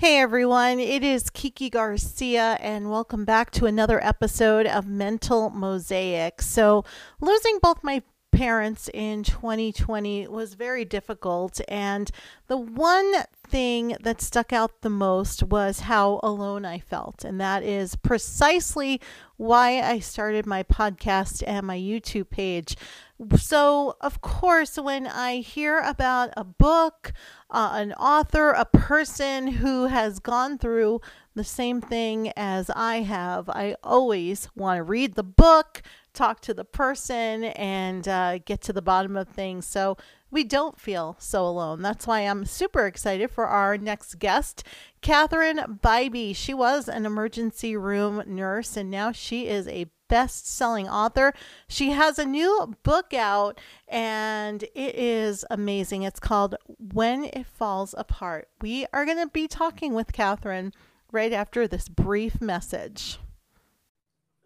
Hey everyone, it is Kiki Garcia, and welcome back to another episode of Mental Mosaic. So, losing both my parents in 2020 was very difficult, and the one thing that stuck out the most was how alone I felt, and that is precisely why I started my podcast and my YouTube page. So, of course, when I hear about a book, uh, an author, a person who has gone through the same thing as I have, I always want to read the book, talk to the person, and uh, get to the bottom of things so we don't feel so alone. That's why I'm super excited for our next guest, Catherine Bybee. She was an emergency room nurse, and now she is a best selling author. She has a new book out and it is amazing. It's called When It Falls Apart. We are going to be talking with Catherine right after this brief message.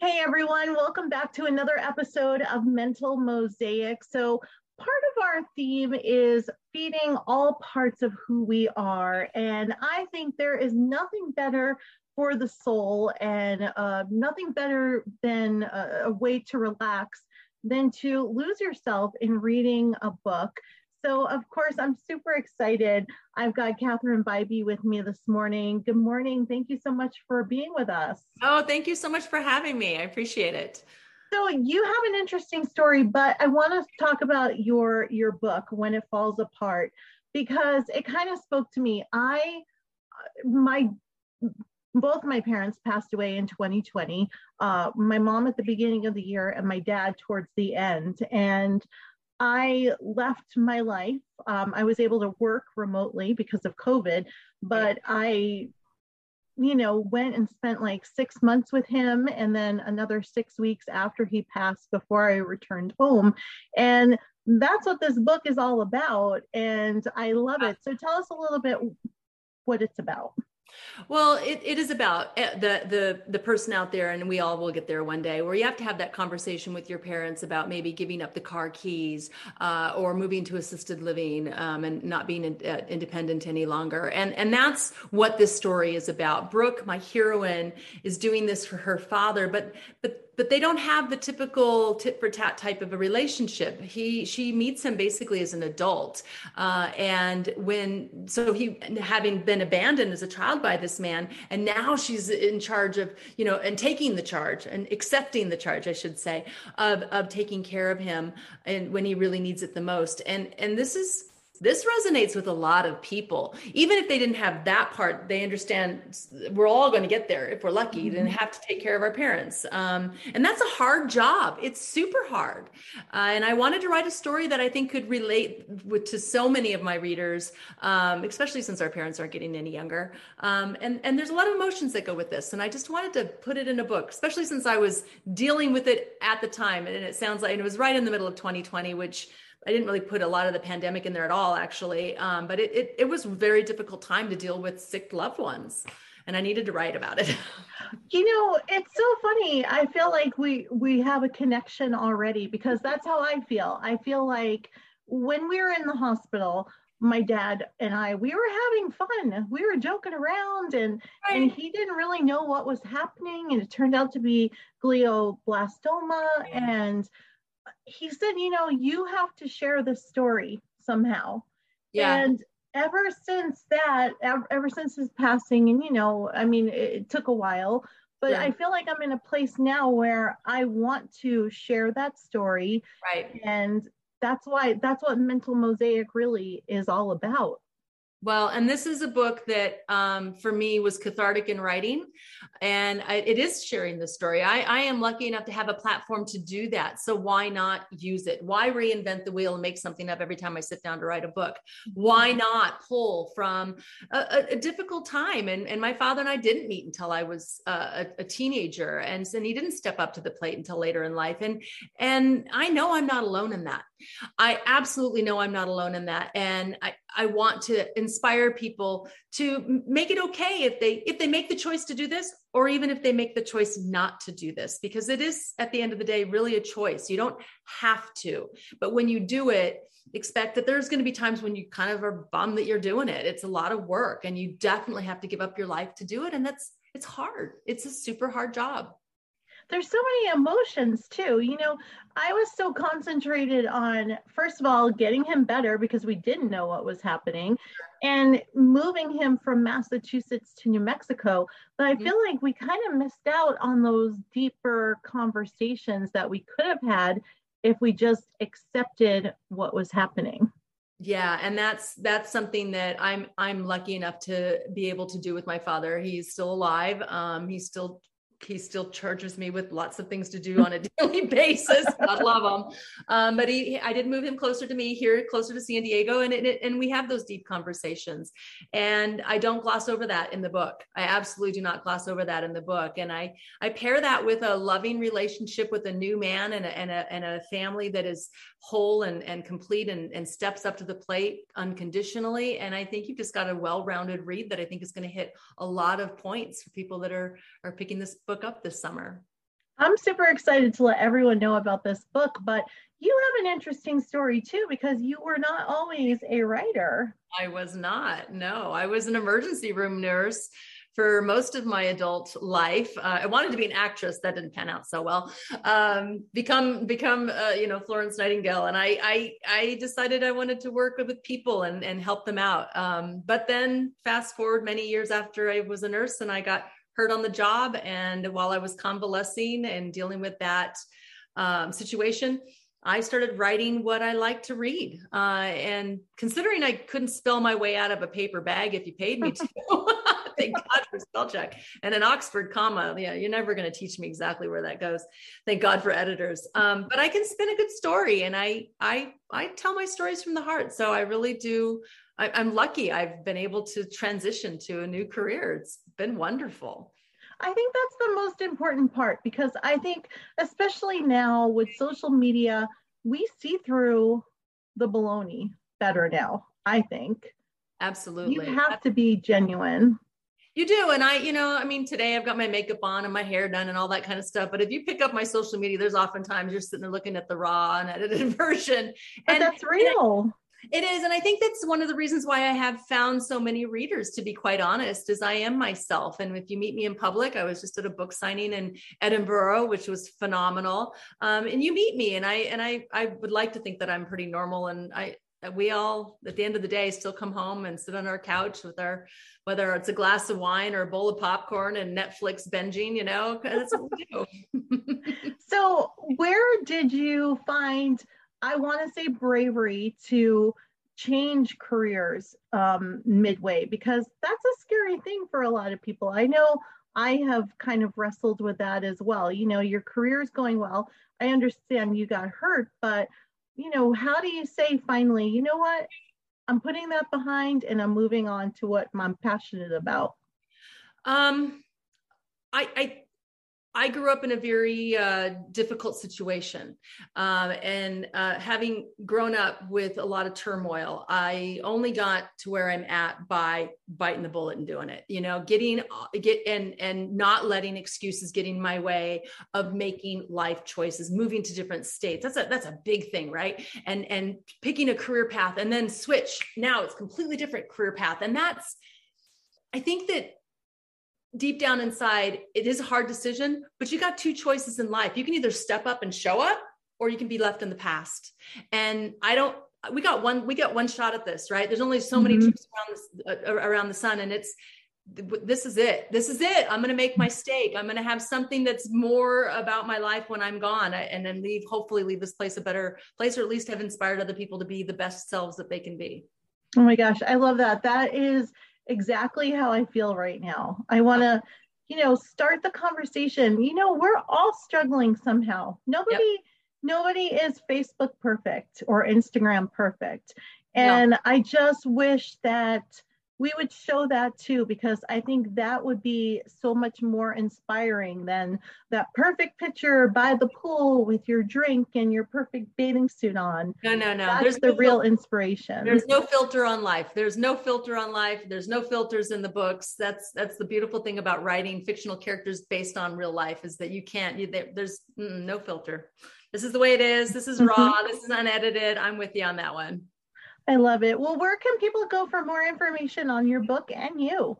Hey everyone, welcome back to another episode of Mental Mosaic. So, part of our theme is feeding all parts of who we are. And I think there is nothing better for the soul and uh, nothing better than a, a way to relax than to lose yourself in reading a book. So, of course, I'm super excited. I've got Catherine Bybee with me this morning. Good morning. Thank you so much for being with us. Oh, thank you so much for having me. I appreciate it. So you have an interesting story, but I want to talk about your your book when it falls apart because it kind of spoke to me. I my both my parents passed away in 2020. Uh, my mom at the beginning of the year, and my dad towards the end. And I left my life. Um, I was able to work remotely because of COVID, but I, you know, went and spent like six months with him and then another six weeks after he passed before I returned home. And that's what this book is all about. And I love it. So tell us a little bit what it's about. Well, it, it is about eh, the the the person out there, and we all will get there one day, where you have to have that conversation with your parents about maybe giving up the car keys uh, or moving to assisted living um, and not being in, uh, independent any longer. And and that's what this story is about. Brooke, my heroine, is doing this for her father, but but but they don't have the typical tit for tat type of a relationship. He she meets him basically as an adult, uh, and when so he having been abandoned as a child by this man, and now she's in charge of you know and taking the charge and accepting the charge, I should say, of of taking care of him and when he really needs it the most. And and this is this resonates with a lot of people. Even if they didn't have that part they understand we're all going to get there if we're lucky. Mm-hmm. and have to take care of our parents um, and that's a hard job. It's super hard. Uh, and i wanted to write a story that i think could relate with, to so many of my readers um, especially since our parents aren't getting any younger. Um, and and there's a lot of emotions that go with this and i just wanted to put it in a book especially since i was dealing with it at the time and it sounds like and it was right in the middle of 2020 which I didn't really put a lot of the pandemic in there at all, actually. Um, but it, it, it was a very difficult time to deal with sick loved ones, and I needed to write about it. you know, it's so funny. I feel like we we have a connection already because that's how I feel. I feel like when we were in the hospital, my dad and I, we were having fun. We were joking around and right. and he didn't really know what was happening. And it turned out to be glioblastoma. And he said, you know, you have to share this story somehow. Yeah. And ever since that, ever since his passing, and you know, I mean, it, it took a while, but yeah. I feel like I'm in a place now where I want to share that story. Right. And that's why that's what mental mosaic really is all about. Well, and this is a book that um, for me was cathartic in writing, and I, it is sharing the story. I, I, am lucky enough to have a platform to do that. So why not use it? Why reinvent the wheel and make something up every time I sit down to write a book? Why mm-hmm. not pull from a, a, a difficult time? And, and my father and I didn't meet until I was uh, a, a, teenager, and, and he didn't step up to the plate until later in life. And and I know I'm not alone in that. I absolutely know I'm not alone in that. And I, I want to inspire people to make it okay if they if they make the choice to do this or even if they make the choice not to do this because it is at the end of the day really a choice. You don't have to. But when you do it, expect that there's going to be times when you kind of are bummed that you're doing it. It's a lot of work and you definitely have to give up your life to do it and that's it's hard. It's a super hard job there's so many emotions too. You know, I was so concentrated on, first of all, getting him better because we didn't know what was happening and moving him from Massachusetts to New Mexico. But I mm-hmm. feel like we kind of missed out on those deeper conversations that we could have had if we just accepted what was happening yeah and that's that's something that i'm i'm lucky enough to be able to do with my father he's still alive um he's still he still charges me with lots of things to do on a daily basis. I love him. Um, but he, I did move him closer to me here, closer to San Diego, and it, and we have those deep conversations. And I don't gloss over that in the book. I absolutely do not gloss over that in the book. And I I pair that with a loving relationship with a new man and a and a, and a family that is whole and and complete and, and steps up to the plate unconditionally. And I think you've just got a well-rounded read that I think is going to hit a lot of points for people that are are picking this book book up this summer. I'm super excited to let everyone know about this book, but you have an interesting story too because you were not always a writer. I was not. No, I was an emergency room nurse for most of my adult life. Uh, I wanted to be an actress. That didn't pan out so well. Um, become become uh, you know Florence Nightingale, and I I I decided I wanted to work with people and and help them out. Um, but then fast forward many years after I was a nurse, and I got hurt on the job. And while I was convalescing and dealing with that um, situation, I started writing what I like to read. Uh, and considering I couldn't spell my way out of a paper bag if you paid me to, thank God for spell check and an Oxford comma. Yeah, you're never going to teach me exactly where that goes. Thank God for editors. Um, but I can spin a good story, and I I I tell my stories from the heart. So I really do. I, I'm lucky. I've been able to transition to a new career. It's been wonderful. I think that's the most important part because I think, especially now with social media, we see through the baloney better now. I think. Absolutely. You have to be genuine. You do. And I, you know, I mean, today I've got my makeup on and my hair done and all that kind of stuff. But if you pick up my social media, there's oftentimes you're sitting there looking at the raw and edited version. But and that's real. It is. And I think that's one of the reasons why I have found so many readers, to be quite honest, is I am myself. And if you meet me in public, I was just at a book signing in Edinburgh, which was phenomenal. Um, and you meet me and I, and I, I would like to think that I'm pretty normal. And I, we all at the end of the day still come home and sit on our couch with our whether it's a glass of wine or a bowl of popcorn and netflix binging you know that's what we do so where did you find I want to say bravery to change careers um, midway because that's a scary thing for a lot of people. I know I have kind of wrestled with that as well. You know, your career is going well. I understand you got hurt, but you know, how do you say finally, you know what? I'm putting that behind and I'm moving on to what I'm passionate about. Um, I, I I grew up in a very uh, difficult situation. Um, and uh, having grown up with a lot of turmoil, I only got to where I'm at by biting the bullet and doing it, you know, getting, uh, get, and, and not letting excuses get in my way of making life choices, moving to different states. That's a, that's a big thing, right? And, and picking a career path and then switch. Now it's completely different career path. And that's, I think that deep down inside, it is a hard decision, but you got two choices in life. You can either step up and show up, or you can be left in the past. And I don't. We got one. We got one shot at this, right? There's only so many mm-hmm. trips around, this, uh, around the sun, and it's this is it. This is it. I'm going to make my stake. I'm going to have something that's more about my life when I'm gone, and then leave. Hopefully, leave this place a better place, or at least have inspired other people to be the best selves that they can be. Oh my gosh, I love that. That is exactly how I feel right now. I want to, you know, start the conversation. You know, we're all struggling somehow. Nobody, yep. nobody is Facebook perfect or Instagram perfect. And I just wish that we would show that too because I think that would be so much more inspiring than that perfect picture by the pool with your drink and your perfect bathing suit on. No, no, no. That's There's the no real inspiration. There's no filter on life. There's no filter on life. There's no filters in the books. That's that's the beautiful thing about writing fictional characters based on real life is that you can't. You, there's mm, no filter. This is the way it is. This is raw. this is unedited. I'm with you on that one. I love it. Well, where can people go for more information on your book and you?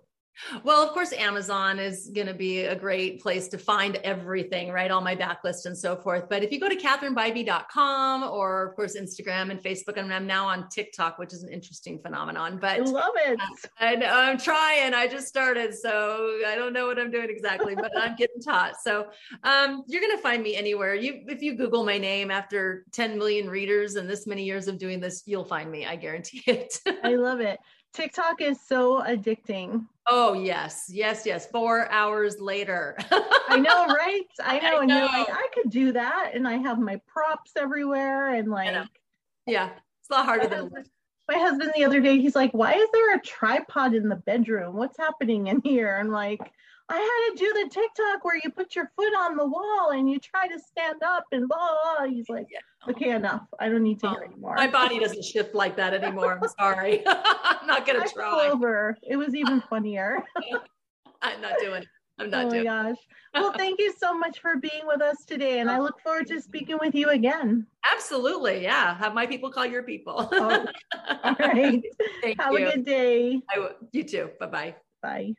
Well, of course, Amazon is going to be a great place to find everything, right? All my backlist and so forth. But if you go to catherinebybee.com or, of course, Instagram and Facebook, and I'm now on TikTok, which is an interesting phenomenon. But I love it. I know I'm trying. I just started, so I don't know what I'm doing exactly, but I'm getting taught. So um, you're going to find me anywhere. You, if you Google my name after 10 million readers and this many years of doing this, you'll find me. I guarantee it. I love it. TikTok is so addicting. Oh yes, yes, yes. Four hours later. I know, right? I know. I and you're like. I could do that. And I have my props everywhere. And like yeah, it's a lot harder than husband, my husband the other day, he's like, Why is there a tripod in the bedroom? What's happening in here? I'm like, I had to do the TikTok where you put your foot on the wall and you try to stand up and blah blah. He's like, Yeah. Okay, enough. I don't need to Oh, hear anymore. my body doesn't shift like that anymore. I'm sorry. I'm not gonna try. over. It was even funnier. I'm not doing it. I'm oh not my doing it. gosh. Well, thank you so much for being with us today. And I look forward to speaking with you again. Absolutely. Yeah. Have my people call your people. Oh, All right. Thank Have you. a good day. I you too. Bye bye. Bye.